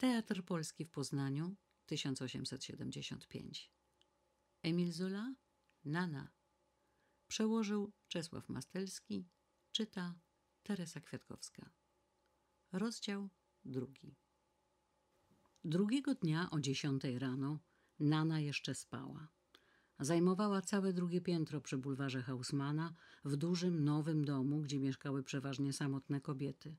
Teatr Polski w Poznaniu 1875. Emil Zola Nana. Przełożył Czesław Mastelski, czyta Teresa Kwiatkowska. Rozdział drugi. Drugiego dnia o dziesiątej rano Nana jeszcze spała. Zajmowała całe drugie piętro przy bulwarze Hausmana w dużym, nowym domu, gdzie mieszkały przeważnie samotne kobiety.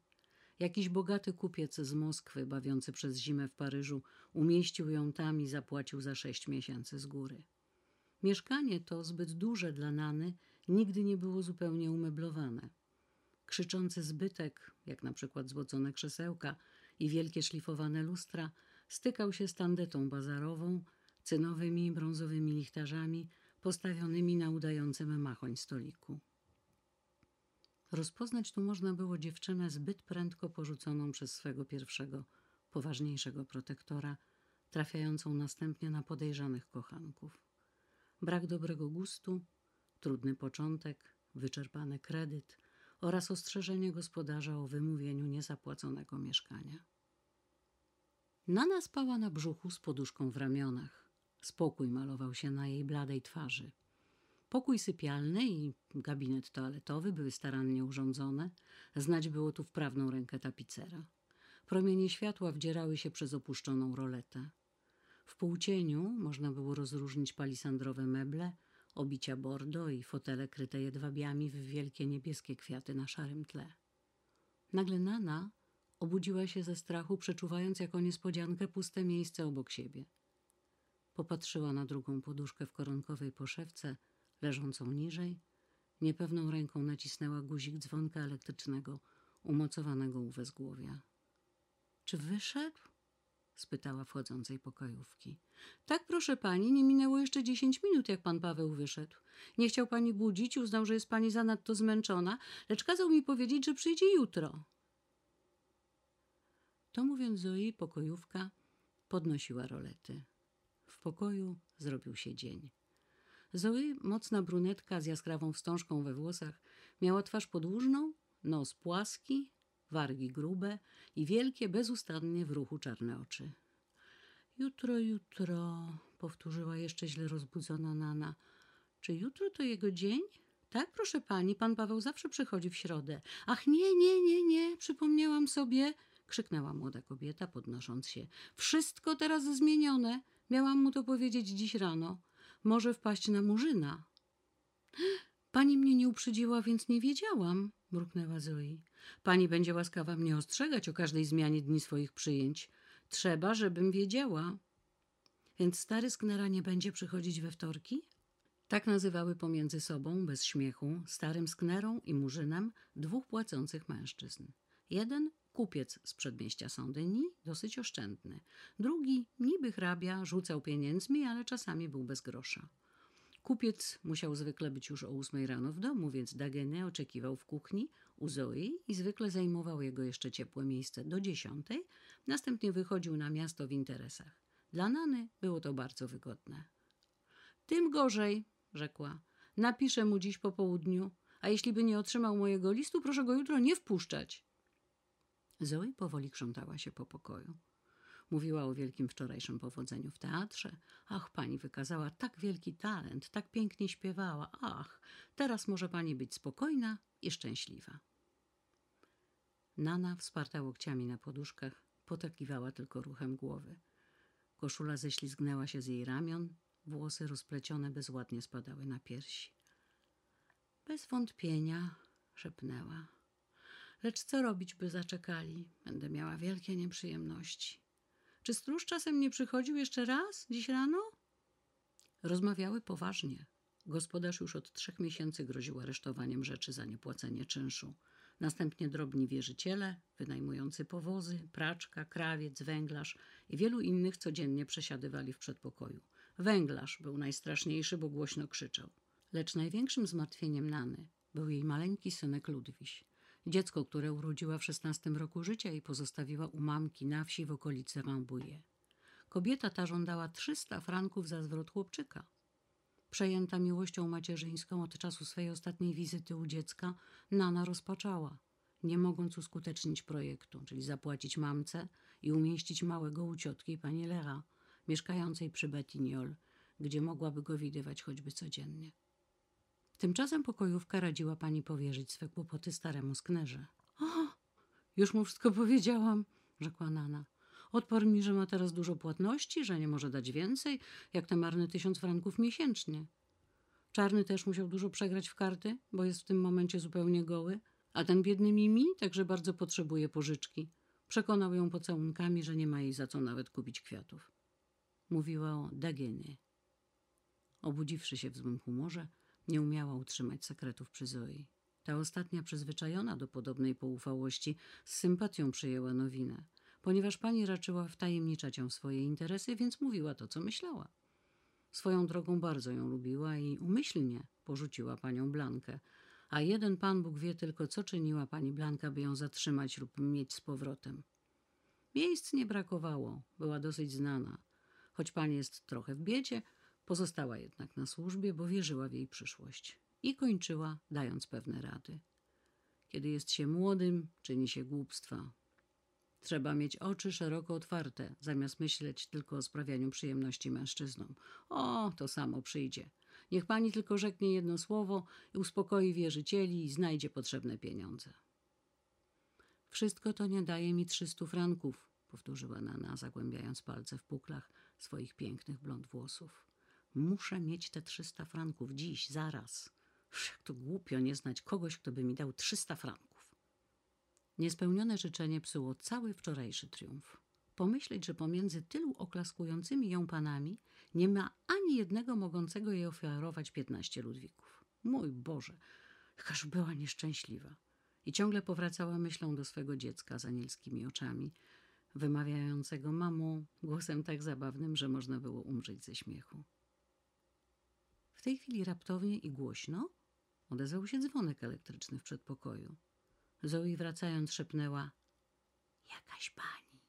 Jakiś bogaty kupiec z Moskwy, bawiący przez zimę w Paryżu, umieścił ją tam i zapłacił za sześć miesięcy z góry. Mieszkanie to, zbyt duże dla Nany, nigdy nie było zupełnie umeblowane. Krzyczący zbytek, jak na przykład złocone krzesełka i wielkie szlifowane lustra, stykał się z tandetą bazarową, cynowymi i brązowymi lichtarzami postawionymi na udającym machoń stoliku. Rozpoznać tu można było dziewczynę zbyt prędko porzuconą przez swego pierwszego, poważniejszego protektora, trafiającą następnie na podejrzanych kochanków. Brak dobrego gustu, trudny początek, wyczerpany kredyt oraz ostrzeżenie gospodarza o wymówieniu niezapłaconego mieszkania. Nana spała na brzuchu z poduszką w ramionach. Spokój malował się na jej bladej twarzy. Pokój sypialny i gabinet toaletowy były starannie urządzone. Znać było tu wprawną rękę tapicera. Promienie światła wdzierały się przez opuszczoną roletę. W półcieniu można było rozróżnić palisandrowe meble, obicia bordo i fotele kryte jedwabiami w wielkie niebieskie kwiaty na szarym tle. Nagle Nana obudziła się ze strachu, przeczuwając jako niespodziankę puste miejsce obok siebie. Popatrzyła na drugą poduszkę w koronkowej poszewce, leżącą niżej. Niepewną ręką nacisnęła guzik dzwonka elektrycznego, umocowanego u wezgłowia. Czy wyszedł? spytała wchodzącej pokojówki. Tak, proszę pani, nie minęło jeszcze dziesięć minut, jak pan Paweł wyszedł. Nie chciał pani budzić, uznał, że jest pani zanadto zmęczona, lecz kazał mi powiedzieć, że przyjdzie jutro. To mówiąc Zoi, pokojówka podnosiła rolety. W pokoju zrobił się dzień. Zoe, mocna brunetka z jaskrawą wstążką we włosach, miała twarz podłużną, nos płaski, wargi grube i wielkie, bezustannie w ruchu czarne oczy. Jutro, jutro, powtórzyła jeszcze źle rozbudzona Nana. Czy jutro to jego dzień? Tak, proszę pani, pan Paweł zawsze przychodzi w środę. Ach, nie, nie, nie, nie, przypomniałam sobie, krzyknęła młoda kobieta, podnosząc się. Wszystko teraz zmienione. Miałam mu to powiedzieć dziś rano. Może wpaść na murzyna. Pani mnie nie uprzedziła, więc nie wiedziałam, mruknęła Zoe. Pani będzie łaskawa mnie ostrzegać o każdej zmianie dni swoich przyjęć. Trzeba, żebym wiedziała. Więc stary sknera nie będzie przychodzić we wtorki? Tak nazywały pomiędzy sobą, bez śmiechu, starym sknerą i murzynem dwóch płacących mężczyzn. Jeden kupiec z przedmieścia Saint-Denis, dosyć oszczędny. Drugi, niby hrabia, rzucał pieniędzmi, ale czasami był bez grosza. Kupiec musiał zwykle być już o ósmej rano w domu, więc Dageny oczekiwał w kuchni u Zoi i zwykle zajmował jego jeszcze ciepłe miejsce do dziesiątej, następnie wychodził na miasto w interesach. Dla Nany było to bardzo wygodne. Tym gorzej, rzekła. Napiszę mu dziś po południu, a jeśli by nie otrzymał mojego listu, proszę go jutro nie wpuszczać. Zoe powoli krzątała się po pokoju. Mówiła o wielkim wczorajszym powodzeniu w teatrze. Ach, pani wykazała tak wielki talent, tak pięknie śpiewała. Ach, teraz może pani być spokojna i szczęśliwa. Nana, wsparta łokciami na poduszkach, potakiwała tylko ruchem głowy. Koszula ześlizgnęła się z jej ramion, włosy rozplecione bezładnie spadały na piersi. Bez wątpienia, szepnęła. Lecz co robić, by zaczekali? Będę miała wielkie nieprzyjemności. Czy stróż czasem nie przychodził jeszcze raz, dziś rano? Rozmawiały poważnie. Gospodarz już od trzech miesięcy groził aresztowaniem rzeczy za niepłacenie czynszu. Następnie drobni wierzyciele, wynajmujący powozy, praczka, krawiec, węglarz i wielu innych codziennie przesiadywali w przedpokoju. Węglarz był najstraszniejszy, bo głośno krzyczał. Lecz największym zmartwieniem Nany był jej maleńki synek Ludwiś. Dziecko, które urodziła w szesnastym roku życia i pozostawiła u mamki na wsi w okolicy Rambouillet. Kobieta ta żądała 300 franków za zwrot chłopczyka. Przejęta miłością macierzyńską od czasu swej ostatniej wizyty u dziecka, Nana rozpaczała. nie mogąc uskutecznić projektu, czyli zapłacić mamce i umieścić małego u ciotki pani Lera, mieszkającej przy Betignolles, gdzie mogłaby go widywać choćby codziennie. Tymczasem pokojówka radziła pani powierzyć swe kłopoty staremu sknerze. O, już mu wszystko powiedziałam, rzekła Nana. Odparł mi, że ma teraz dużo płatności, że nie może dać więcej, jak te marne tysiąc franków miesięcznie. Czarny też musiał dużo przegrać w karty, bo jest w tym momencie zupełnie goły, a ten biedny Mimi także bardzo potrzebuje pożyczki. Przekonał ją pocałunkami, że nie ma jej za co nawet kupić kwiatów. Mówiła o Dagienie. Obudziwszy się w złym humorze, nie umiała utrzymać sekretów przy Zoi. Ta ostatnia, przyzwyczajona do podobnej poufałości, z sympatią przyjęła nowinę, ponieważ pani raczyła wtajemniczać ją swoje interesy, więc mówiła to, co myślała. Swoją drogą bardzo ją lubiła i umyślnie porzuciła panią Blankę, a jeden Pan Bóg wie tylko, co czyniła pani Blanka, by ją zatrzymać lub mieć z powrotem. Miejsc nie brakowało, była dosyć znana. Choć pani jest trochę w biedzie, pozostała jednak na służbie, bo wierzyła w jej przyszłość i kończyła, dając pewne rady. Kiedy jest się młodym, czyni się głupstwa. Trzeba mieć oczy szeroko otwarte, zamiast myśleć tylko o sprawianiu przyjemności mężczyznom. O, to samo przyjdzie. Niech pani tylko rzeknie jedno słowo i uspokoi wierzycieli i znajdzie potrzebne pieniądze. Wszystko to nie daje mi trzystu franków, powtórzyła Nana, zagłębiając palce w puklach swoich pięknych blond włosów. Muszę mieć te trzysta franków dziś, zaraz. Jak to głupio nie znać kogoś, kto by mi dał trzysta franków. Niespełnione życzenie psuło cały wczorajszy triumf. Pomyśleć, że pomiędzy tylu oklaskującymi ją panami nie ma ani jednego mogącego jej ofiarować piętnaście ludwików. Mój Boże, jakaż była nieszczęśliwa. I ciągle powracała myślą do swego dziecka z anielskimi oczami, wymawiającego mamo głosem tak zabawnym, że można było umrzeć ze śmiechu. W tej chwili raptownie i głośno odezwał się dzwonek elektryczny w przedpokoju. Zoe wracając szepnęła Jakaś pani.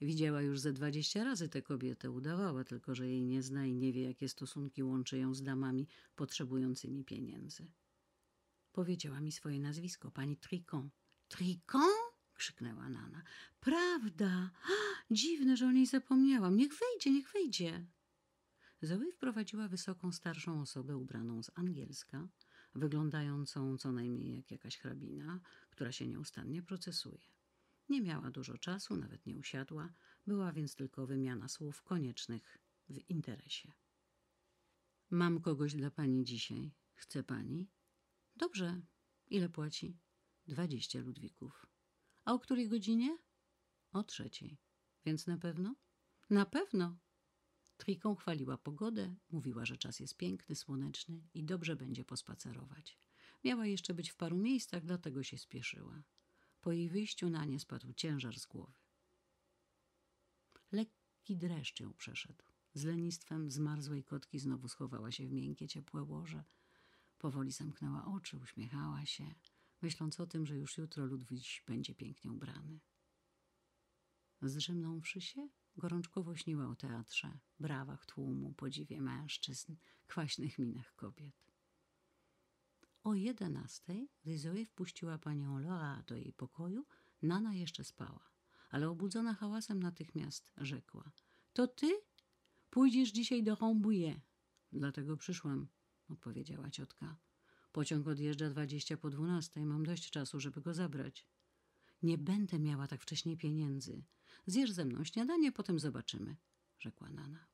Widziała już ze dwadzieścia razy tę kobietę, udawała tylko, że jej nie zna i nie wie, jakie stosunki łączy ją z damami potrzebującymi pieniędzy. Powiedziała mi swoje nazwisko, pani Tricon. Tricon? krzyknęła Nana. Prawda! Dziwne, że o niej zapomniałam. Niech wejdzie, niech wejdzie. Zoe wprowadziła wysoką, starszą osobę ubraną z angielska, wyglądającą co najmniej jak jakaś hrabina, która się nieustannie procesuje. Nie miała dużo czasu, nawet nie usiadła, była więc tylko wymiana słów koniecznych w interesie. Mam kogoś dla pani dzisiaj. Chce pani? Dobrze. Ile płaci? Dwadzieścia ludwików. A o której godzinie? O trzeciej. Więc na pewno? Na pewno. Triką chwaliła pogodę, mówiła, że czas jest piękny, słoneczny i dobrze będzie pospacerować. Miała jeszcze być w paru miejscach, dlatego się spieszyła. Po jej wyjściu na nie spadł ciężar z głowy. Lekki dreszcz ją przeszedł. Z lenistwem zmarzłej kotki znowu schowała się w miękkie, ciepłe łoże. Powoli zamknęła oczy, uśmiechała się, myśląc o tym, że już jutro Ludwik będzie pięknie ubrany. Zrzymnąwszy się, gorączkowo śniła o teatrze, brawach tłumu, podziwie mężczyzn, kwaśnych minach kobiet. O jedenastej, gdy Zoe wpuściła panią Laura do jej pokoju, Nana jeszcze spała, ale obudzona hałasem natychmiast rzekła. To ty? Pójdziesz dzisiaj do Rambouillet. Dlatego przyszłam, odpowiedziała ciotka. Pociąg odjeżdża dwadzieścia po dwunastej, mam dość czasu, żeby go zabrać. Nie będę miała tak wcześnie pieniędzy. Zjesz ze mną śniadanie, potem zobaczymy, rzekła Nana.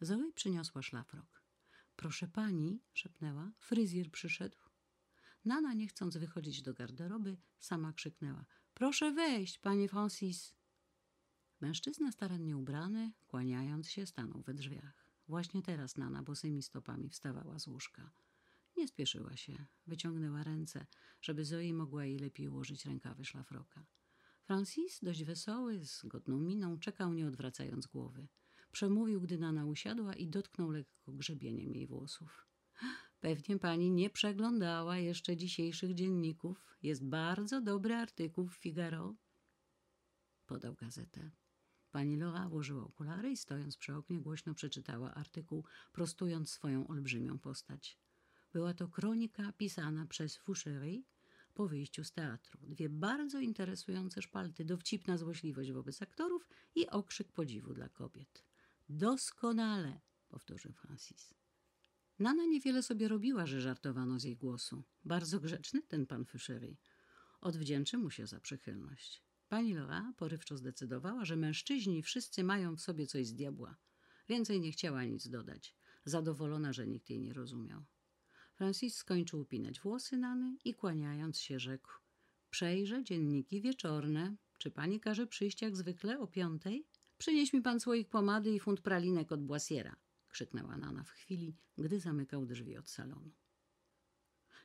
Zoe przyniosła szlafrok. Proszę pani, szepnęła, fryzjer przyszedł. Nana, nie chcąc wychodzić do garderoby, sama krzyknęła. Proszę wejść, panie Francis. Mężczyzna starannie ubrany, kłaniając się, stanął we drzwiach. Właśnie teraz Nana bosymi stopami wstawała z łóżka. Nie spieszyła się. Wyciągnęła ręce, żeby Zoe mogła jej lepiej ułożyć rękawy szlafroka. Francis, dość wesoły, z godną miną, czekał nie odwracając głowy. Przemówił, gdy Nana usiadła i dotknął lekko grzebieniem jej włosów. Pewnie pani nie przeglądała jeszcze dzisiejszych dzienników. Jest bardzo dobry artykuł w Figaro. Podał gazetę. Pani Laura włożyła okulary i stojąc przy oknie głośno przeczytała artykuł, prostując swoją olbrzymią postać. Była to kronika pisana przez Fouchery po wyjściu z teatru. Dwie bardzo interesujące szpalty, dowcipna złośliwość wobec aktorów i okrzyk podziwu dla kobiet. Doskonale, powtórzył Francis. Nana niewiele sobie robiła, że żartowano z jej głosu. Bardzo grzeczny ten pan Fischery. Odwdzięczy mu się za przychylność. Pani Laura porywczo zdecydowała, że mężczyźni wszyscy mają w sobie coś z diabła. Więcej nie chciała nic dodać, zadowolona, że nikt jej nie rozumiał. Francis skończył upinać włosy Nany i kłaniając się rzekł Przejrzę dzienniki wieczorne. Czy pani każe przyjść jak zwykle o piątej? Przynieś mi pan słoik pomady i funt pralinek od Błasiera, krzyknęła Nana w chwili, gdy zamykał drzwi od salonu.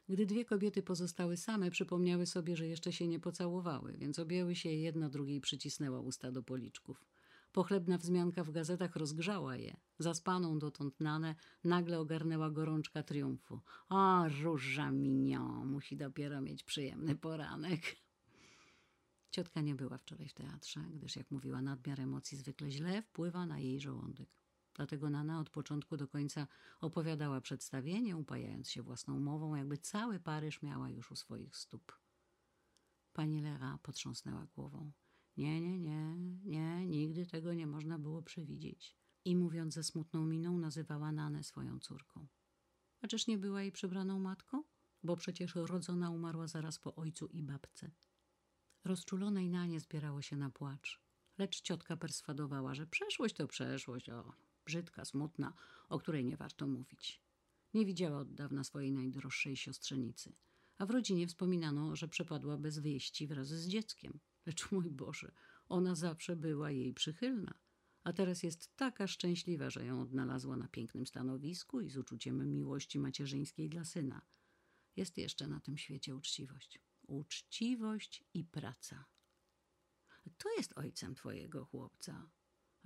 Gdy dwie kobiety pozostały same, przypomniały sobie, że jeszcze się nie pocałowały, więc objęły się i jedna drugiej przycisnęła usta do policzków. Pochlebna wzmianka w gazetach rozgrzała je. Zaspaną dotąd Nanę nagle ogarnęła gorączka triumfu. O, róża mignon, musi dopiero mieć przyjemny poranek. Ciotka nie była wczoraj w teatrze, gdyż, jak mówiła, nadmiar emocji zwykle źle wpływa na jej żołądek. Dlatego Nana od początku do końca opowiadała przedstawienie, upajając się własną mową, jakby cały Paryż miała już u swoich stóp. Pani Lera potrząsnęła głową. Nie, nie, nie, nie, nigdy tego nie można było przewidzieć. I mówiąc ze smutną miną, nazywała Nanę swoją córką. A czyż nie była jej przybraną matką? Bo przecież rodzona umarła zaraz po ojcu i babce. Rozczulonej Nanie zbierało się na płacz. Lecz ciotka perswadowała, że przeszłość to przeszłość, o, brzydka, smutna, o której nie warto mówić. Nie widziała od dawna swojej najdroższej siostrzenicy, a w rodzinie wspominano, że przepadła bez wieści wraz z dzieckiem. Lecz mój Boże, ona zawsze była jej przychylna, a teraz jest taka szczęśliwa, że ją odnalazła na pięknym stanowisku i z uczuciem miłości macierzyńskiej dla syna. Jest jeszcze na tym świecie uczciwość. Uczciwość i praca. To jest ojcem twojego chłopca,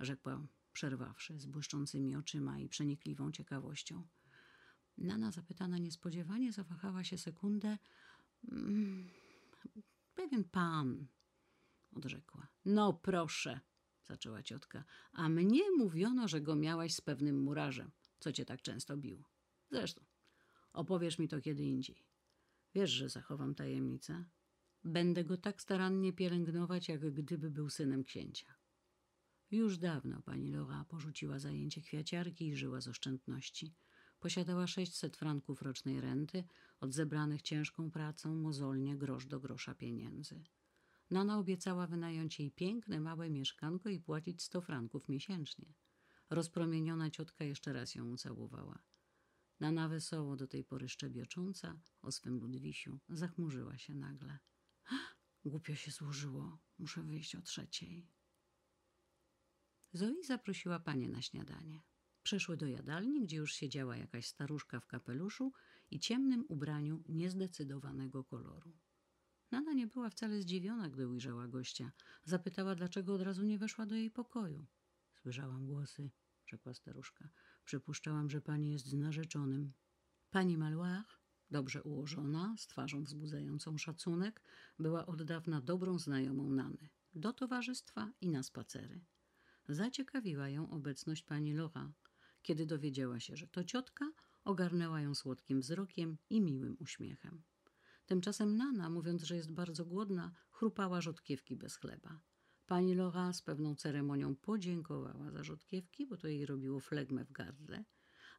rzekła przerwawszy z błyszczącymi oczyma i przenikliwą ciekawością. Nana, zapytana niespodziewanie, zawahała się sekundę. Mm, pewien pan, odrzekła. No proszę, zaczęła ciotka, a mnie mówiono, że go miałaś z pewnym murarzem, co cię tak często bił. Zresztą, opowiesz mi to kiedy indziej. Wiesz, że zachowam tajemnicę? Będę go tak starannie pielęgnować, jak gdyby był synem księcia. Już dawno pani Laura porzuciła zajęcie kwiaciarki i żyła z oszczędności. Posiadała 600 franków rocznej renty, od zebranych ciężką pracą mozolnie grosz do grosza pieniędzy. Nana obiecała wynająć jej piękne, małe mieszkanko i płacić 100 franków miesięcznie. Rozpromieniona ciotka jeszcze raz ją ucałowała. Nana wesoło, do tej pory szczebiocząca o swym Ludwisiu, zachmurzyła się nagle. Głupio się złożyło. Muszę wyjść o trzeciej. Zoe zaprosiła panie na śniadanie. Przeszły do jadalni, gdzie już siedziała jakaś staruszka w kapeluszu i ciemnym ubraniu niezdecydowanego koloru. Nana nie była wcale zdziwiona, gdy ujrzała gościa. Zapytała, dlaczego od razu nie weszła do jej pokoju. Słyszałam głosy, rzekła staruszka. Przypuszczałam, że pani jest z narzeczonym. Pani Maloir, dobrze ułożona, z twarzą wzbudzającą szacunek, była od dawna dobrą znajomą Nany. Do towarzystwa i na spacery. Zaciekawiła ją obecność pani Laura. Kiedy dowiedziała się, że to ciotka, ogarnęła ją słodkim wzrokiem i miłym uśmiechem. Tymczasem Nana, mówiąc, że jest bardzo głodna, chrupała rzodkiewki bez chleba. Pani Laura z pewną ceremonią podziękowała za rzodkiewki, bo to jej robiło flegmę w gardle,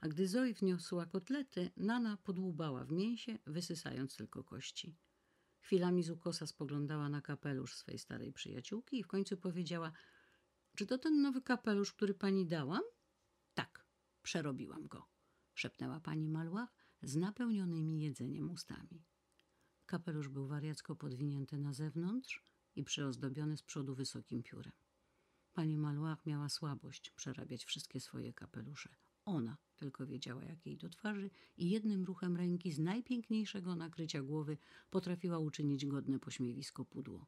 a gdy Zoe wniosła kotlety, Nana podłubała w mięsie, wysysając tylko kości. Chwilami z ukosa spoglądała na kapelusz swej starej przyjaciółki i w końcu powiedziała – czy to ten nowy kapelusz, który pani dałam? Tak, przerobiłam go, szepnęła pani Malłach z napełnionymi jedzeniem ustami. Kapelusz był wariacko podwinięty na zewnątrz i przyozdobiony z przodu wysokim piórem. Pani Malłach miała słabość przerabiać wszystkie swoje kapelusze. Ona tylko wiedziała, jak jej do twarzy i jednym ruchem ręki z najpiękniejszego nakrycia głowy potrafiła uczynić godne pośmiewisko pudło.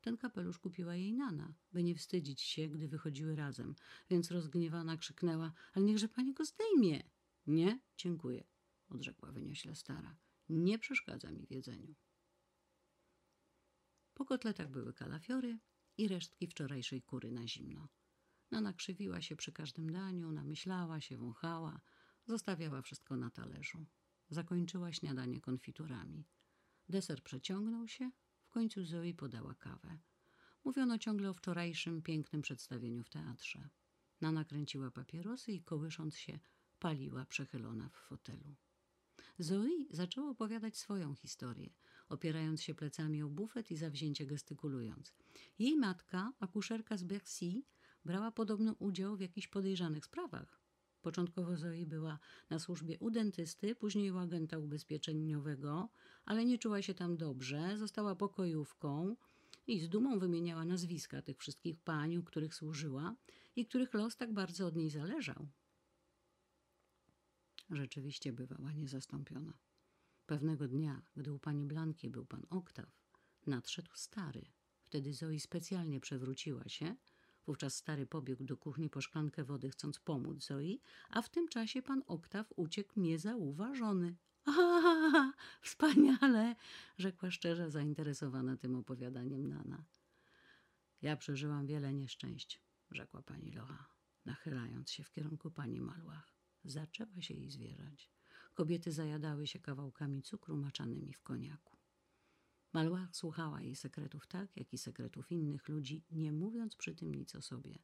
Ten kapelusz kupiła jej Nana, by nie wstydzić się, gdy wychodziły razem, więc rozgniewana krzyknęła, ale niechże pani go zdejmie. Nie, dziękuję, odrzekła wyniośle stara. Nie przeszkadza mi w jedzeniu. Po kotletach były kalafiory i resztki wczorajszej kury na zimno. Nana krzywiła się przy każdym daniu, namyślała się, wąchała, zostawiała wszystko na talerzu. Zakończyła śniadanie konfiturami. Deser przeciągnął się, w końcu Zoe podała kawę. Mówiono ciągle o wczorajszym pięknym przedstawieniu w teatrze. Nana kręciła papierosy i kołysząc się paliła przechylona w fotelu. Zoe zaczęła opowiadać swoją historię, opierając się plecami o bufet i zawzięcie gestykulując. Jej matka, akuszerka z Bercy, brała podobno udział w jakichś podejrzanych sprawach. Początkowo Zoe była na służbie u dentysty, później u agenta ubezpieczeniowego, ale nie czuła się tam dobrze, została pokojówką i z dumą wymieniała nazwiska tych wszystkich pań, u których służyła i których los tak bardzo od niej zależał. Rzeczywiście bywała niezastąpiona. Pewnego dnia, gdy u pani Blanki był pan Oktaw, nadszedł stary. Wtedy Zoe specjalnie przewróciła się. Wówczas stary pobiegł do kuchni po szklankę wody, chcąc pomóc Zoe, a w tym czasie pan Oktaw uciekł niezauważony. A, wspaniale! rzekła szczerze zainteresowana tym opowiadaniem Nana. Ja przeżyłam wiele nieszczęść, rzekła pani Loa, nachylając się w kierunku pani Malłach. Zaczęła się jej zwierzać. Kobiety zajadały się kawałkami cukru maczanymi w koniaku. Malłach słuchała jej sekretów tak, jak i sekretów innych ludzi, nie mówiąc przy tym nic o sobie.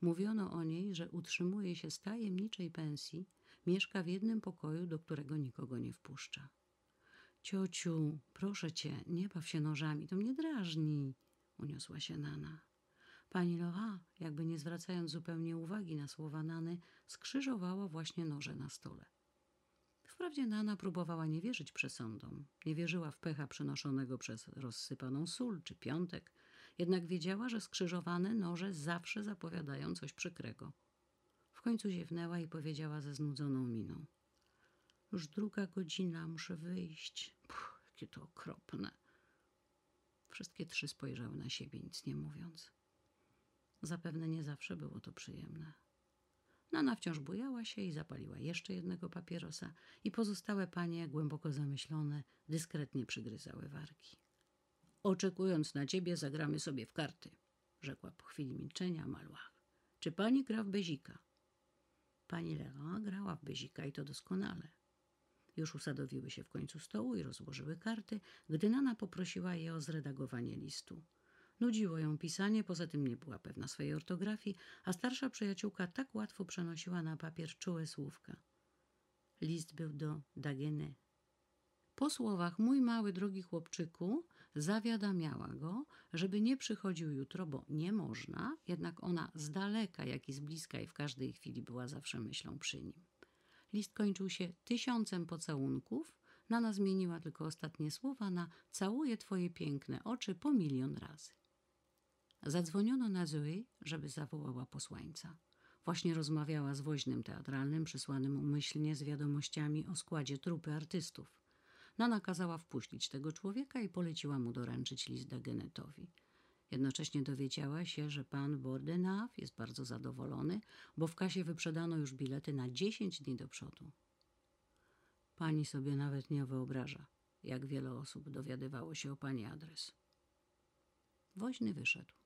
Mówiono o niej, że utrzymuje się z tajemniczej pensji, mieszka w jednym pokoju, do którego nikogo nie wpuszcza. Ciociu, proszę cię, nie baw się nożami, to mnie drażni, uniosła się Nana. Pani Loa, jakby nie zwracając zupełnie uwagi na słowa Nany, skrzyżowała właśnie noże na stole. Wprawdzie Nana próbowała nie wierzyć przesądom, nie wierzyła w pecha przynoszonego przez rozsypaną sól czy piątek, jednak wiedziała, że skrzyżowane noże zawsze zapowiadają coś przykrego. W końcu ziewnęła i powiedziała ze znudzoną miną. Już druga godzina, muszę wyjść. Puh, jakie to okropne. Wszystkie trzy spojrzały na siebie, nic nie mówiąc. Zapewne nie zawsze było to przyjemne. Nana wciąż bujała się i zapaliła jeszcze jednego papierosa i pozostałe panie, głęboko zamyślone, dyskretnie przygryzały wargi. Oczekując na ciebie, zagramy sobie w karty, rzekła po chwili milczenia Malłach. Czy pani gra w bezika? Pani Lea grała w bezika i to doskonale. Już usadowiły się w końcu stołu i rozłożyły karty, gdy Nana poprosiła je o zredagowanie listu. Nudziło ją pisanie, poza tym nie była pewna swojej ortografii, a starsza przyjaciółka tak łatwo przenosiła na papier czułe słówka. List był do Dagene. Po słowach mój mały drogi chłopczyku zawiadamiała go, żeby nie przychodził jutro, bo nie można, jednak ona z daleka, jak i z bliska i w każdej chwili była zawsze myślą przy nim. List kończył się tysiącem pocałunków, Nana zmieniła tylko ostatnie słowa na całuję twoje piękne oczy po milion razy. Zadzwoniono na Zoe, żeby zawołała posłańca. Właśnie rozmawiała z woźnym teatralnym przysłanym umyślnie z wiadomościami o składzie trupy artystów. Nana kazała wpuścić tego człowieka i poleciła mu doręczyć list Dagenetowi. Jednocześnie dowiedziała się, że pan Bordenave jest bardzo zadowolony, bo w kasie wyprzedano już bilety na dziesięć dni do przodu. Pani sobie nawet nie wyobraża, jak wiele osób dowiadywało się o pani adres. Woźny wyszedł.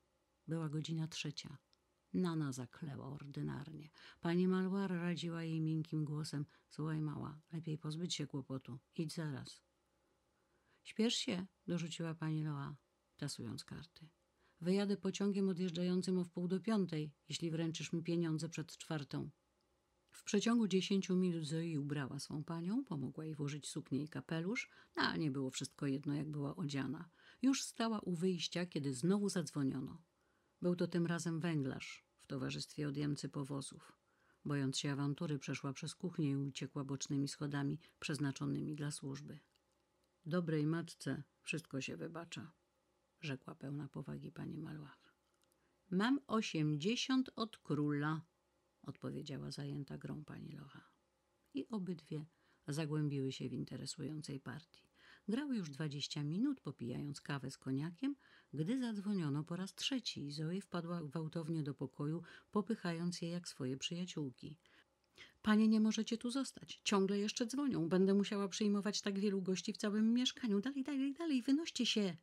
Była godzina trzecia. Nana zakleła ordynarnie. Pani Malwar radziła jej miękkim głosem. Słuchaj, mała, lepiej pozbyć się kłopotu. Idź zaraz. Śpiesz się, dorzuciła pani Loa, tasując karty. Wyjadę pociągiem odjeżdżającym o wpół do piątej, jeśli wręczysz mi pieniądze przed czwartą. W przeciągu dziesięciu minut Zoe ubrała swą panią, pomogła jej włożyć suknię i kapelusz, no, a nie było wszystko jedno, jak była odziana. Już stała u wyjścia, kiedy znowu zadzwoniono. Był to tym razem węglarz w towarzystwie odjemcy powozów. Bojąc się awantury, przeszła przez kuchnię i uciekła bocznymi schodami przeznaczonymi dla służby. Dobrej matce wszystko się wybacza, rzekła pełna powagi pani Malłach. Mam osiemdziesiąt od króla, odpowiedziała zajęta grą pani Locha. I obydwie zagłębiły się w interesującej partii. Grały już dwadzieścia minut, popijając kawę z koniakiem, gdy zadzwoniono po raz trzeci i Zoe wpadła gwałtownie do pokoju, popychając je jak swoje przyjaciółki. Panie, nie możecie tu zostać. Ciągle jeszcze dzwonią. Będę musiała przyjmować tak wielu gości w całym mieszkaniu. Dalej, dalej, dalej, wynoście się.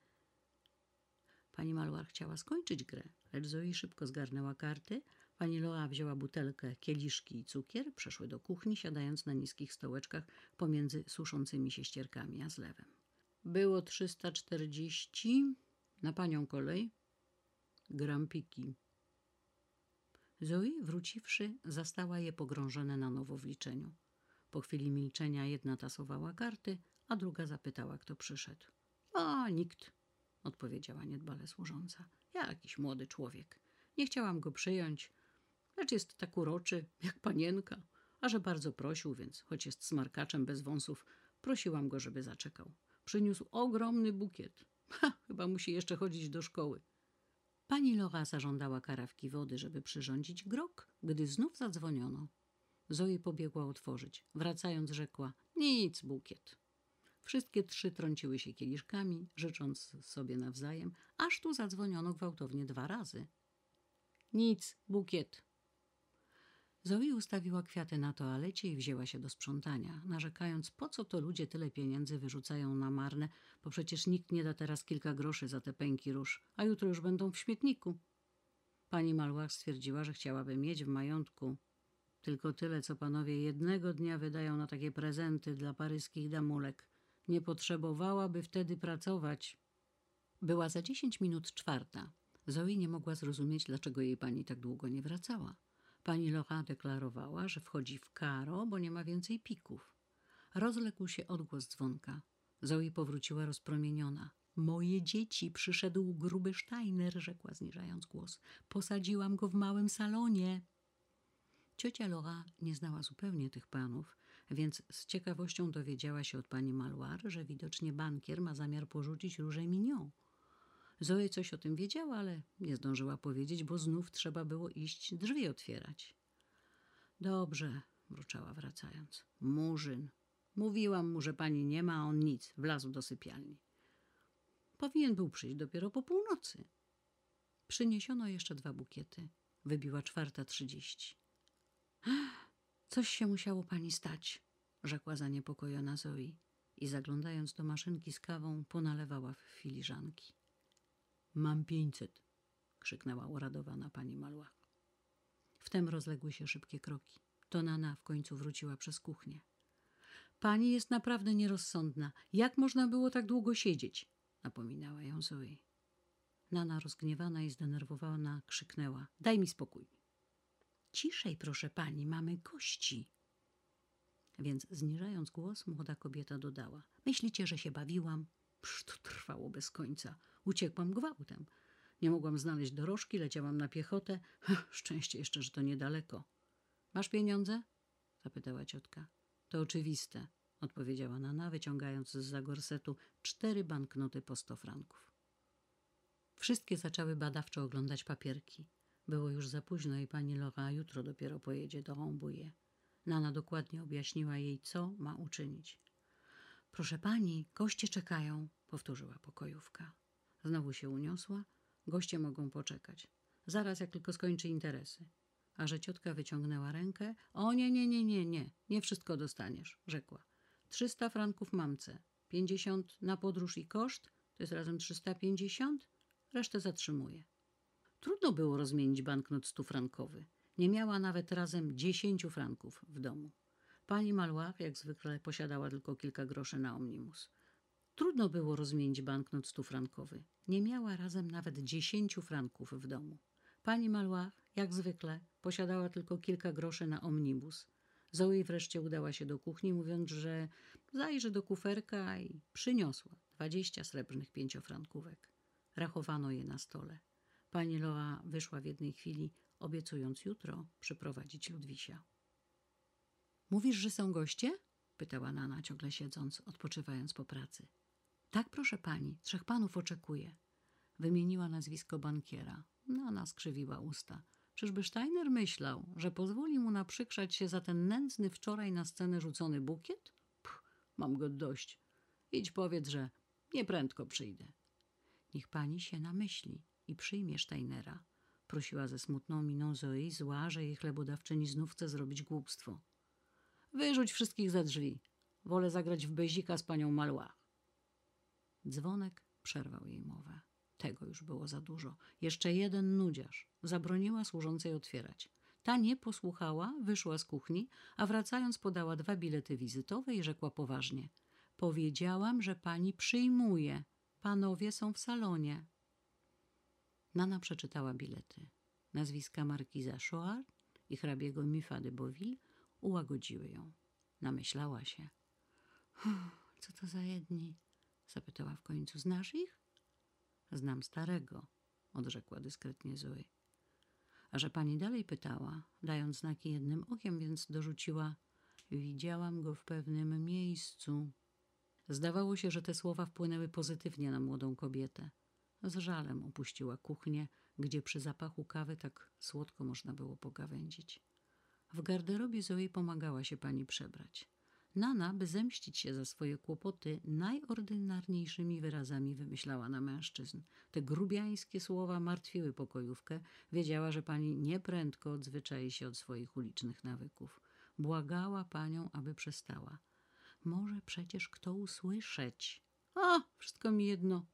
Pani Malwar chciała skończyć grę, lecz Zoe szybko zgarnęła karty. Pani Loa wzięła butelkę, kieliszki i cukier, przeszły do kuchni, siadając na niskich stołeczkach pomiędzy suszącymi się ścierkami a zlewem. Było 340. Na panią kolej. Grampiki. Zoe, wróciwszy, zastała je pogrążone na nowo w liczeniu. Po chwili milczenia jedna tasowała karty, a druga zapytała, kto przyszedł. A, nikt, odpowiedziała niedbale służąca. Jakiś młody człowiek. Nie chciałam go przyjąć, lecz jest tak uroczy, jak panienka. A że bardzo prosił, więc choć jest smarkaczem bez wąsów, prosiłam go, żeby zaczekał. Przyniósł ogromny bukiet. Ha, chyba musi jeszcze chodzić do szkoły. Pani Laura zażądała karawki wody, żeby przyrządzić grog, gdy znów zadzwoniono. Zoe pobiegła otworzyć. Wracając rzekła, nic, bukiet. Wszystkie trzy trąciły się kieliszkami, życząc sobie nawzajem, aż tu zadzwoniono gwałtownie dwa razy. Nic, bukiet. Zoe ustawiła kwiaty na toalecie i wzięła się do sprzątania, narzekając, po co to ludzie tyle pieniędzy wyrzucają na marne, bo przecież nikt nie da teraz kilka groszy za te pęki róż, a jutro już będą w śmietniku. Pani Malłach stwierdziła, że chciałaby mieć w majątku tylko tyle, co panowie jednego dnia wydają na takie prezenty dla paryskich damulek. Nie potrzebowałaby wtedy pracować. Była za dziesięć minut czwarta. Zoe nie mogła zrozumieć, dlaczego jej pani tak długo nie wracała. Pani Locha deklarowała, że wchodzi w karo, bo nie ma więcej pików. Rozległ się odgłos dzwonka. Zoe powróciła rozpromieniona. Moje dzieci, przyszedł gruby Steiner, rzekła zniżając głos. Posadziłam go w małym salonie. Ciocia Laura nie znała zupełnie tych panów, więc z ciekawością dowiedziała się od pani Maloir, że widocznie bankier ma zamiar porzucić róże mignon. Zoe coś o tym wiedziała, ale nie zdążyła powiedzieć, bo znów trzeba było iść drzwi otwierać. Dobrze, mruczała wracając. Murzyn. Mówiłam mu, że pani nie ma, a on nic. Wlazł do sypialni. Powinien był przyjść dopiero po północy. Przyniesiono jeszcze dwa bukiety. Wybiła czwarta trzydzieści. Coś się musiało pani stać, rzekła zaniepokojona Zoe i zaglądając do maszynki z kawą ponalewała w filiżanki. Mam pięćset, krzyknęła uradowana pani Malłach. Wtem rozległy się szybkie kroki. To Nana w końcu wróciła przez kuchnię. Pani jest naprawdę nierozsądna. Jak można było tak długo siedzieć? napominała ją Zoe. Nana rozgniewana i zdenerwowana krzyknęła. Daj mi spokój. Ciszej, proszę pani, mamy gości. Więc zniżając głos, młoda kobieta dodała. Myślicie, że się bawiłam? Psz, to trwało bez końca. Uciekłam gwałtem. Nie mogłam znaleźć dorożki, leciałam na piechotę. Szczęście jeszcze, że to niedaleko. Masz pieniądze? zapytała ciotka. To oczywiste, odpowiedziała Nana, wyciągając z za gorsetu cztery banknoty po sto franków. Wszystkie zaczęły badawczo oglądać papierki. Było już za późno i pani Laura jutro dopiero pojedzie do Rambouillet. Nana dokładnie objaśniła jej, co ma uczynić. Proszę pani, goście czekają, powtórzyła pokojówka. Znowu się uniosła. Goście mogą poczekać. Zaraz, jak tylko skończy interesy. A że ciotka wyciągnęła rękę. O nie, nie, nie, nie, nie. Nie wszystko dostaniesz, rzekła. Trzysta franków mamce. Pięćdziesiąt na podróż i koszt. To jest razem trzysta pięćdziesiąt. Resztę zatrzymuję. Trudno było rozmienić banknot stufrankowy. Nie miała nawet razem dziesięciu franków w domu. Pani Malłach, jak zwykle, posiadała tylko kilka groszy na omnibus. Trudno było rozmienić banknot stufrankowy. Nie miała razem nawet dziesięciu franków w domu. Pani Malłach, jak zwykle, posiadała tylko kilka groszy na omnibus. Zoe wreszcie udała się do kuchni, mówiąc, że zajrzy do kuferka i przyniosła dwadzieścia srebrnych pięciofrankówek. Rachowano je na stole. Pani Loa wyszła w jednej chwili, obiecując jutro przyprowadzić Ludwisia. Mówisz, że są goście? pytała Nana, ciągle siedząc, odpoczywając po pracy. Tak, proszę pani, trzech panów oczekuje. Wymieniła nazwisko bankiera. Nana skrzywiła usta. Czyżby Steiner myślał, że pozwoli mu naprzykrzać się za ten nędzny wczoraj na scenę rzucony bukiet? Puh, mam go dość. Idź powiedz, że nieprędko przyjdę. Niech pani się namyśli i przyjmie Steinera. Prosiła ze smutną miną Zoe, zła, że jej chlebodawczyni znów chce zrobić głupstwo. Wyrzuć wszystkich za drzwi. Wolę zagrać w bezika z panią Malła. Dzwonek przerwał jej mowę. Tego już było za dużo. Jeszcze jeden nudziarz. Zabroniła służącej otwierać. Ta nie posłuchała, wyszła z kuchni, a wracając podała dwa bilety wizytowe i rzekła poważnie. Powiedziałam, że pani przyjmuje. Panowie są w salonie. Nana przeczytała bilety. Nazwiska markiza Choart i hrabiego Mifa de Boville ułagodziły ją. Namyślała się. Co to za jedni? Zapytała w końcu. Znasz ich? Znam starego, odrzekła dyskretnie Zoe. A że pani dalej pytała, dając znaki jednym okiem, więc dorzuciła: Widziałam go w pewnym miejscu. Zdawało się, że te słowa wpłynęły pozytywnie na młodą kobietę. Z żalem opuściła kuchnię, gdzie przy zapachu kawy tak słodko można było pogawędzić. W garderobie Zoe pomagała się pani przebrać. Nana, by zemścić się za swoje kłopoty, najordynarniejszymi wyrazami wymyślała na mężczyzn. Te grubiańskie słowa martwiły pokojówkę. Wiedziała, że pani nieprędko odzwyczai się od swoich ulicznych nawyków. Błagała panią, aby przestała. Może przecież kto usłyszeć. A, wszystko mi jedno.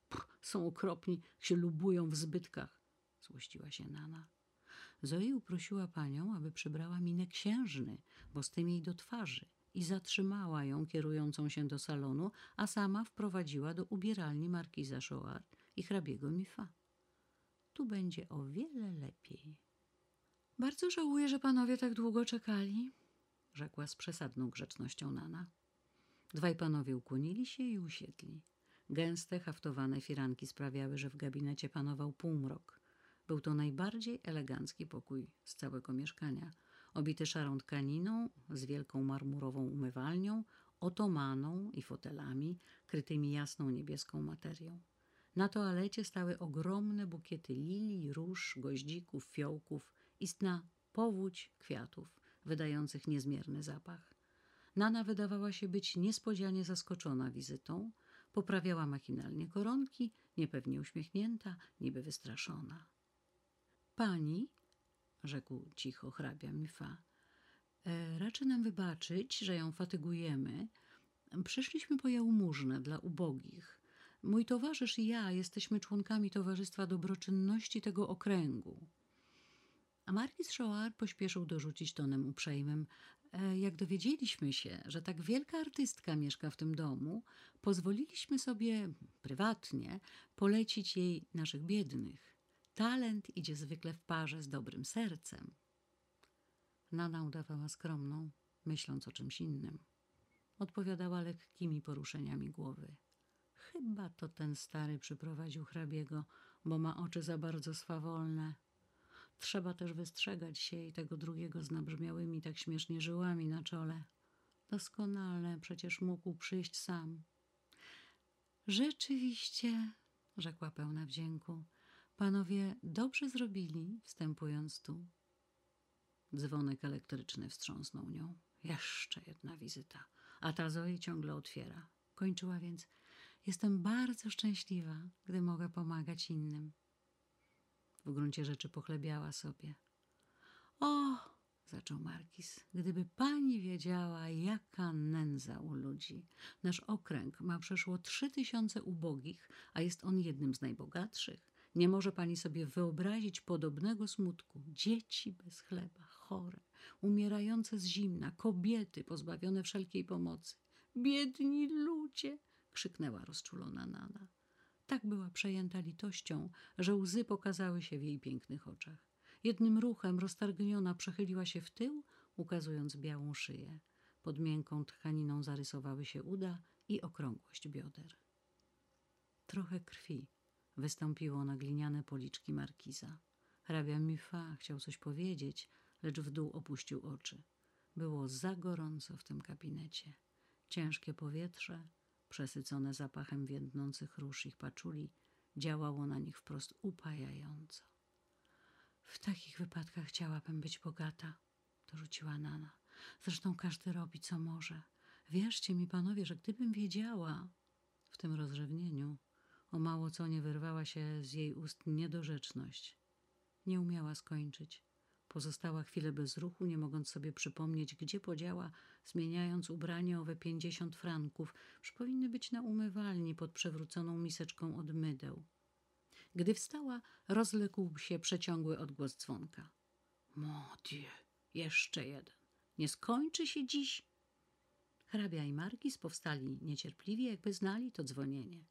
Są okropni, się lubują w zbytkach. Złościła się Nana. Zoe uprosiła panią, aby przybrała minę księżny, bo z tym jej do twarzy i zatrzymała ją kierującą się do salonu, a sama wprowadziła do ubieralni markiza Choart i hrabiego Mifa. Tu będzie o wiele lepiej. Bardzo żałuję, że panowie tak długo czekali, rzekła z przesadną grzecznością Nana. Dwaj panowie ukłonili się i usiedli. Gęste, haftowane firanki sprawiały, że w gabinecie panował półmrok. Był to najbardziej elegancki pokój z całego mieszkania, obity szarą tkaniną, z wielką marmurową umywalnią, otomaną i fotelami, krytymi jasną niebieską materią. Na toalecie stały ogromne bukiety lilii, róż, goździków, fiołków, istna powódź kwiatów, wydających niezmierny zapach. Nana wydawała się być niespodzianie zaskoczona wizytą, poprawiała machinalnie koronki, niepewnie uśmiechnięta, niby wystraszona. Pani, rzekł cicho hrabia Mifa, e, raczy nam wybaczyć, że ją fatygujemy. Przyszliśmy po jałmużnę dla ubogich. Mój towarzysz i ja jesteśmy członkami Towarzystwa Dobroczynności tego okręgu. A Markis Shoar pośpieszył dorzucić tonem uprzejmym. E, jak dowiedzieliśmy się, że tak wielka artystka mieszka w tym domu, pozwoliliśmy sobie prywatnie polecić jej naszych biednych. Talent idzie zwykle w parze z dobrym sercem. Nana udawała skromną, myśląc o czymś innym. Odpowiadała lekkimi poruszeniami głowy. Chyba to ten stary przyprowadził hrabiego, bo ma oczy za bardzo swawolne. Trzeba też wystrzegać się i tego drugiego z nabrzmiałymi tak śmiesznie żyłami na czole. Doskonale, przecież mógł przyjść sam. Rzeczywiście, rzekła pełna wdzięku, panowie dobrze zrobili, wstępując tu. Dzwonek elektryczny wstrząsnął nią. Jeszcze jedna wizyta, a ta Zoe ciągle otwiera. Kończyła więc. Jestem bardzo szczęśliwa, gdy mogę pomagać innym. W gruncie rzeczy pochlebiała sobie. O, zaczął Markis, gdyby pani wiedziała, jaka nędza u ludzi. Nasz okręg ma przeszło trzy tysiące ubogich, a jest on jednym z najbogatszych. Nie może pani sobie wyobrazić podobnego smutku. Dzieci bez chleba, chore, umierające z zimna, kobiety pozbawione wszelkiej pomocy. Biedni ludzie! krzyknęła rozczulona Nana. Tak była przejęta litością, że łzy pokazały się w jej pięknych oczach. Jednym ruchem roztargniona przechyliła się w tył, ukazując białą szyję. Pod miękką tkaniną zarysowały się uda i okrągłość bioder. Trochę krwi wystąpiło na gliniane policzki markiza. Hrabia Mifa chciał coś powiedzieć, lecz w dół opuścił oczy. Było za gorąco w tym kabinecie. Ciężkie powietrze przesycone zapachem więdnących róż ich paczuli, działało na nich wprost upajająco. W takich wypadkach chciałabym być bogata, dorzuciła Nana. Zresztą każdy robi, co może. Wierzcie mi, panowie, że gdybym wiedziała w tym rozrzewnieniu, o mało co nie wyrwała się z jej ust niedorzeczność. Nie umiała skończyć. Pozostała chwilę bez ruchu, nie mogąc sobie przypomnieć, gdzie podziała, zmieniając ubranie owe pięćdziesiąt franków, że powinny być na umywalni pod przewróconą miseczką od mydeł. Gdy wstała, rozległ się przeciągły odgłos dzwonka. Mon Dieu, jeszcze jeden. Nie skończy się dziś? Hrabia i Markis powstali niecierpliwie, jakby znali to dzwonienie.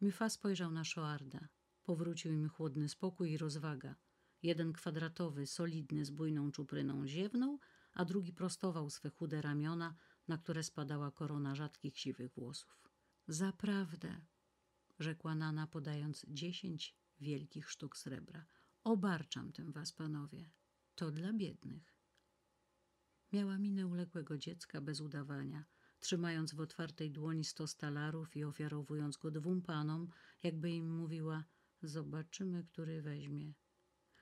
Myfa spojrzał na Szoarda. Powrócił im chłodny spokój i rozwaga. Jeden kwadratowy, solidny, z bujną czupryną ziewnął, a drugi prostował swe chude ramiona, na które spadała korona rzadkich siwych włosów. Zaprawdę, rzekła Nana, podając dziesięć wielkich sztuk srebra. Obarczam tym was, panowie. To dla biednych. Miała minę uległego dziecka bez udawania, trzymając w otwartej dłoni sto talarów i ofiarowując go dwóm panom, jakby im mówiła: Zobaczymy, który weźmie.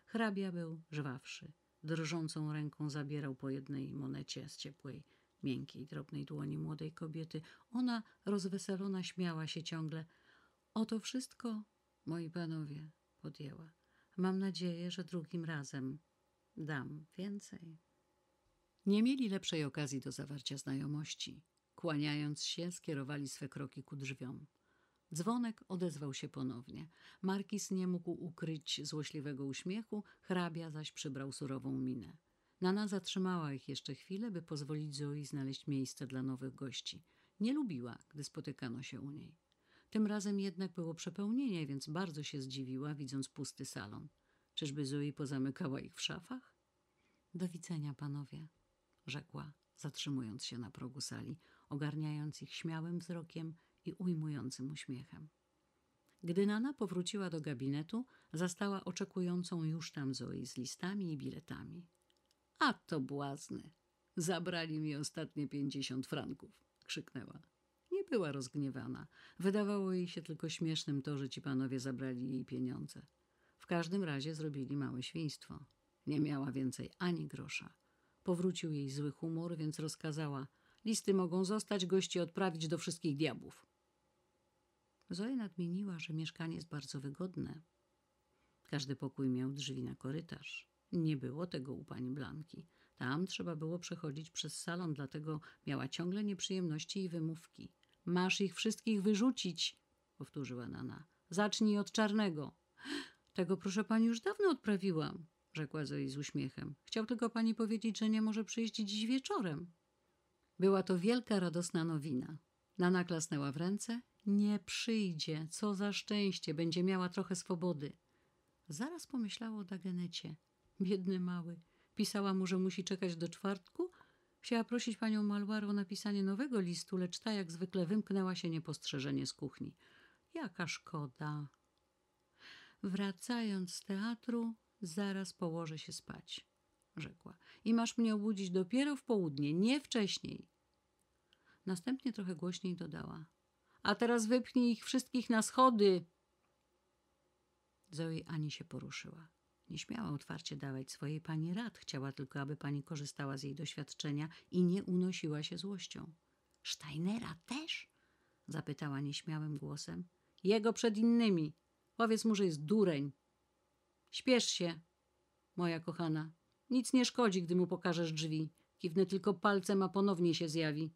Hrabia był żwawszy. Drżącą ręką zabierał po jednej monecie z ciepłej, miękkiej, drobnej dłoni młodej kobiety. Ona, rozweselona, śmiała się ciągle. Oto wszystko, moi panowie, podjęła. Mam nadzieję, że drugim razem dam więcej. Nie mieli lepszej okazji do zawarcia znajomości. Kłaniając się, skierowali swe kroki ku drzwiom. Dzwonek odezwał się ponownie. Markis nie mógł ukryć złośliwego uśmiechu, hrabia zaś przybrał surową minę. Nana zatrzymała ich jeszcze chwilę, by pozwolić Zoi znaleźć miejsce dla nowych gości. Nie lubiła, gdy spotykano się u niej. Tym razem jednak było przepełnienie, więc bardzo się zdziwiła, widząc pusty salon. Czyżby Zoi pozamykała ich w szafach? Do widzenia, panowie, rzekła, zatrzymując się na progu sali, ogarniając ich śmiałym wzrokiem i ujmującym uśmiechem. Gdy Nana powróciła do gabinetu, zastała oczekującą już tam Zoi z listami i biletami. A to błazny! Zabrali mi ostatnie pięćdziesiąt franków, krzyknęła. Nie była rozgniewana. Wydawało jej się tylko śmiesznym to, że ci panowie zabrali jej pieniądze. W każdym razie zrobili małe świństwo. Nie miała więcej ani grosza. Powrócił jej zły humor, więc rozkazała: Listy mogą zostać, gości odprawić do wszystkich diabłów. Zoe nadmieniła, że mieszkanie jest bardzo wygodne. Każdy pokój miał drzwi na korytarz. Nie było tego u pani Blanki. Tam trzeba było przechodzić przez salon, dlatego miała ciągle nieprzyjemności i wymówki. Masz ich wszystkich wyrzucić, powtórzyła Nana. Zacznij od czarnego. Tego proszę pani już dawno odprawiłam, rzekła Zoe z uśmiechem. Chciał tylko pani powiedzieć, że nie może przyjść dziś wieczorem. Była to wielka, radosna nowina. Nana klasnęła w ręce. Nie przyjdzie, co za szczęście, będzie miała trochę swobody. Zaraz pomyślała o Dagenecie. Biedny mały. Pisała mu, że musi czekać do czwartku. Chciała prosić panią Malwar o napisanie nowego listu, lecz ta jak zwykle wymknęła się niepostrzeżenie z kuchni. Jaka szkoda. Wracając z teatru, zaraz położę się spać, rzekła. I masz mnie obudzić dopiero w południe, nie wcześniej. Następnie trochę głośniej dodała. A teraz wypchnij ich wszystkich na schody. Zoe ani się poruszyła. Nie śmiała otwarcie dawać swojej pani rad. Chciała tylko, aby pani korzystała z jej doświadczenia i nie unosiła się złością. Steinera też? Zapytała nieśmiałym głosem. Jego przed innymi. Powiedz mu, że jest dureń. Śpiesz się, moja kochana. Nic nie szkodzi, gdy mu pokażesz drzwi. Kiwnę tylko palcem, a ponownie się zjawi.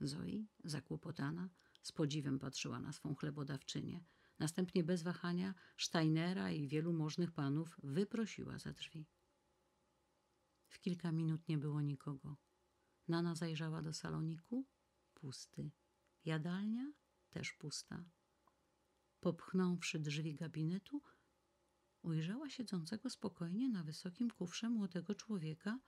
Zoi, zakłopotana, z podziwem patrzyła na swą chlebodawczynię. Następnie bez wahania Steinera i wielu możnych panów wyprosiła za drzwi. W kilka minut nie było nikogo. Nana zajrzała do saloniku. Pusty. Jadalnia też pusta. Popchnąwszy drzwi gabinetu, ujrzała siedzącego spokojnie na wysokim kufrze młodego człowieka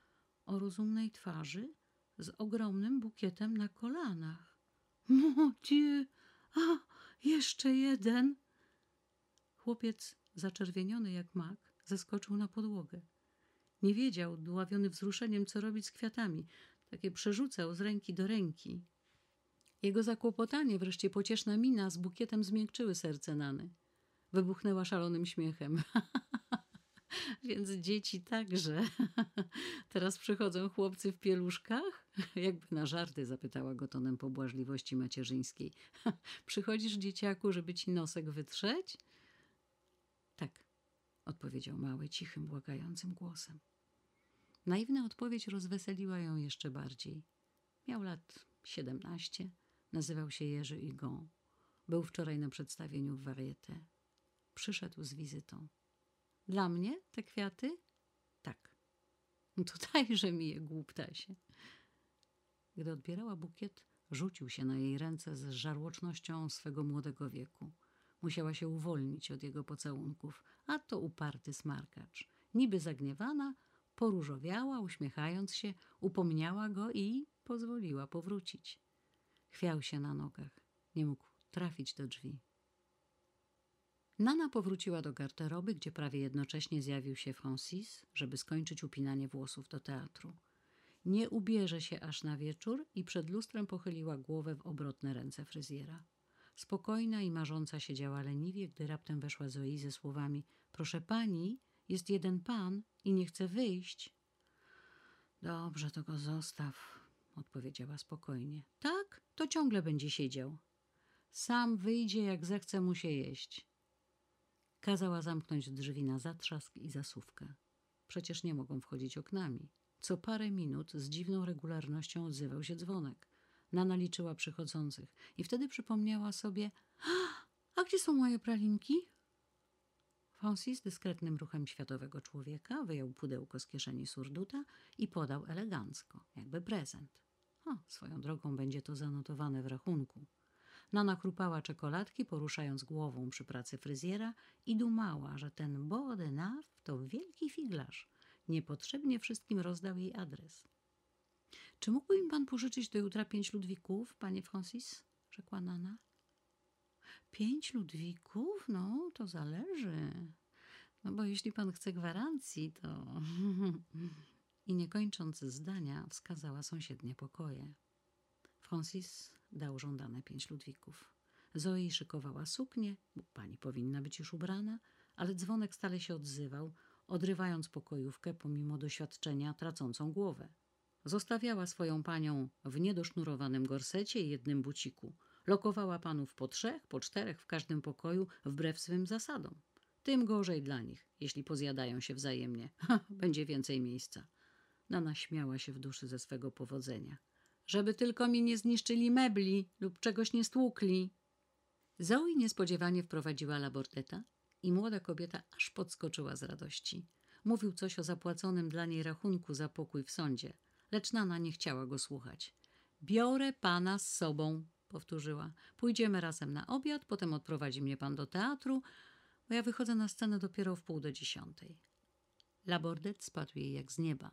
o rozumnej twarzy z ogromnym bukietem na kolanach. Mon Dieu! A, jeszcze jeden! Chłopiec, zaczerwieniony jak mak, zeskoczył na podłogę. Nie wiedział, dławiony wzruszeniem, co robić z kwiatami. Takie przerzucał z ręki do ręki. Jego zakłopotanie, wreszcie pocieszna mina z bukietem zmiękczyły serce Nany. Wybuchnęła szalonym śmiechem. Więc dzieci także. Teraz przychodzą chłopcy w pieluszkach? Jakby na żarty zapytała go tonem pobłażliwości macierzyńskiej. Przychodzisz, dzieciaku, żeby ci nosek wytrzeć? Tak, odpowiedział mały, cichym, błagającym głosem. Naiwna odpowiedź rozweseliła ją jeszcze bardziej. Miał lat siedemnaście, nazywał się Jerzy Igon. Był wczoraj na przedstawieniu w Varieté. Przyszedł z wizytą. Dla mnie te kwiaty? Tak. To dajże mi je, głuptasie. Gdy odbierała bukiet, rzucił się na jej ręce z żarłocznością swego młodego wieku. Musiała się uwolnić od jego pocałunków, a to uparty smarkacz. Niby zagniewana, poróżowiała, uśmiechając się, upomniała go i pozwoliła powrócić. Chwiał się na nogach. Nie mógł trafić do drzwi. Nana powróciła do garderoby, gdzie prawie jednocześnie zjawił się Francis, żeby skończyć upinanie włosów do teatru. Nie ubierze się aż na wieczór i przed lustrem pochyliła głowę w obrotne ręce fryzjera. Spokojna i marząca siedziała leniwie, gdy raptem weszła Zoe ze słowami Proszę pani, jest jeden pan i nie chce wyjść. Dobrze, to go zostaw, odpowiedziała spokojnie. Tak, to ciągle będzie siedział. Sam wyjdzie, jak zechce mu się jeść. Kazała zamknąć drzwi na zatrzask i zasówkę. Przecież nie mogą wchodzić oknami. Co parę minut z dziwną regularnością odzywał się dzwonek. Nana liczyła przychodzących i wtedy przypomniała sobie A gdzie są moje pralinki? Francis dyskretnym ruchem światowego człowieka wyjął pudełko z kieszeni surduta i podał elegancko, jakby prezent. O, swoją drogą będzie to zanotowane w rachunku. Nana chrupała czekoladki, poruszając głową przy pracy fryzjera i dumała, że ten Bodenaf to wielki figlarz. Niepotrzebnie wszystkim rozdał jej adres. Czy mógłby mi pan pożyczyć do jutra pięć ludwików, panie Francis? rzekła Nana. Pięć ludwików? No, to zależy. No bo jeśli pan chce gwarancji, to... I nie kończąc zdania, wskazała sąsiednie pokoje. Francis dał żądane pięć ludwików. Zoe szykowała suknię, bo pani powinna być już ubrana, ale dzwonek stale się odzywał, odrywając pokojówkę pomimo doświadczenia tracącą głowę. Zostawiała swoją panią w niedosznurowanym gorsecie i jednym buciku. Lokowała panów po trzech, po czterech w każdym pokoju, wbrew swym zasadom. Tym gorzej dla nich, jeśli pozjadają się wzajemnie. Ha, będzie więcej miejsca. Nana śmiała się w duszy ze swego powodzenia. Żeby tylko mi nie zniszczyli mebli lub czegoś nie stłukli. Zoe niespodziewanie wprowadziła labordeta i młoda kobieta aż podskoczyła z radości. Mówił coś o zapłaconym dla niej rachunku za pokój w sądzie, lecz Nana nie chciała go słuchać. Biorę pana z sobą, powtórzyła. Pójdziemy razem na obiad, potem odprowadzi mnie pan do teatru, bo ja wychodzę na scenę dopiero w pół do dziesiątej. Labordet spadł jej jak z nieba.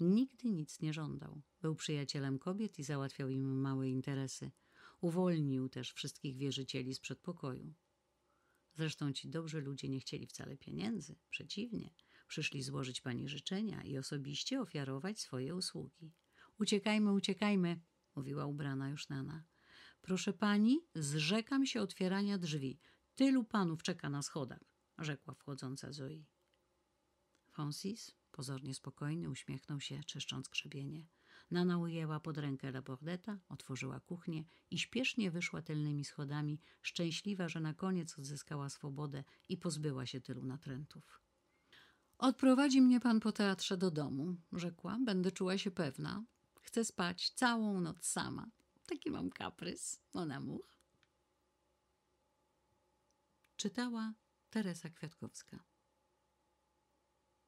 Nigdy nic nie żądał. Był przyjacielem kobiet i załatwiał im małe interesy. Uwolnił też wszystkich wierzycieli z przedpokoju. Zresztą ci dobrzy ludzie nie chcieli wcale pieniędzy. Przeciwnie, przyszli złożyć pani życzenia i osobiście ofiarować swoje usługi. Uciekajmy, uciekajmy, mówiła ubrana już Nana. Proszę pani, zrzekam się otwierania drzwi. Tylu panów czeka na schodach, rzekła wchodząca Zoe. Francis, pozornie spokojny, uśmiechnął się, czyszcząc grzebienie. Nana ujęła pod rękę Labordeta, otworzyła kuchnię i śpiesznie wyszła tylnymi schodami, szczęśliwa, że na koniec odzyskała swobodę i pozbyła się tylu natrętów. Odprowadzi mnie pan po teatrze do domu, rzekła. Będę czuła się pewna. Chcę spać całą noc sama. Taki mam kaprys, mon amour. Czytała Teresa Kwiatkowska.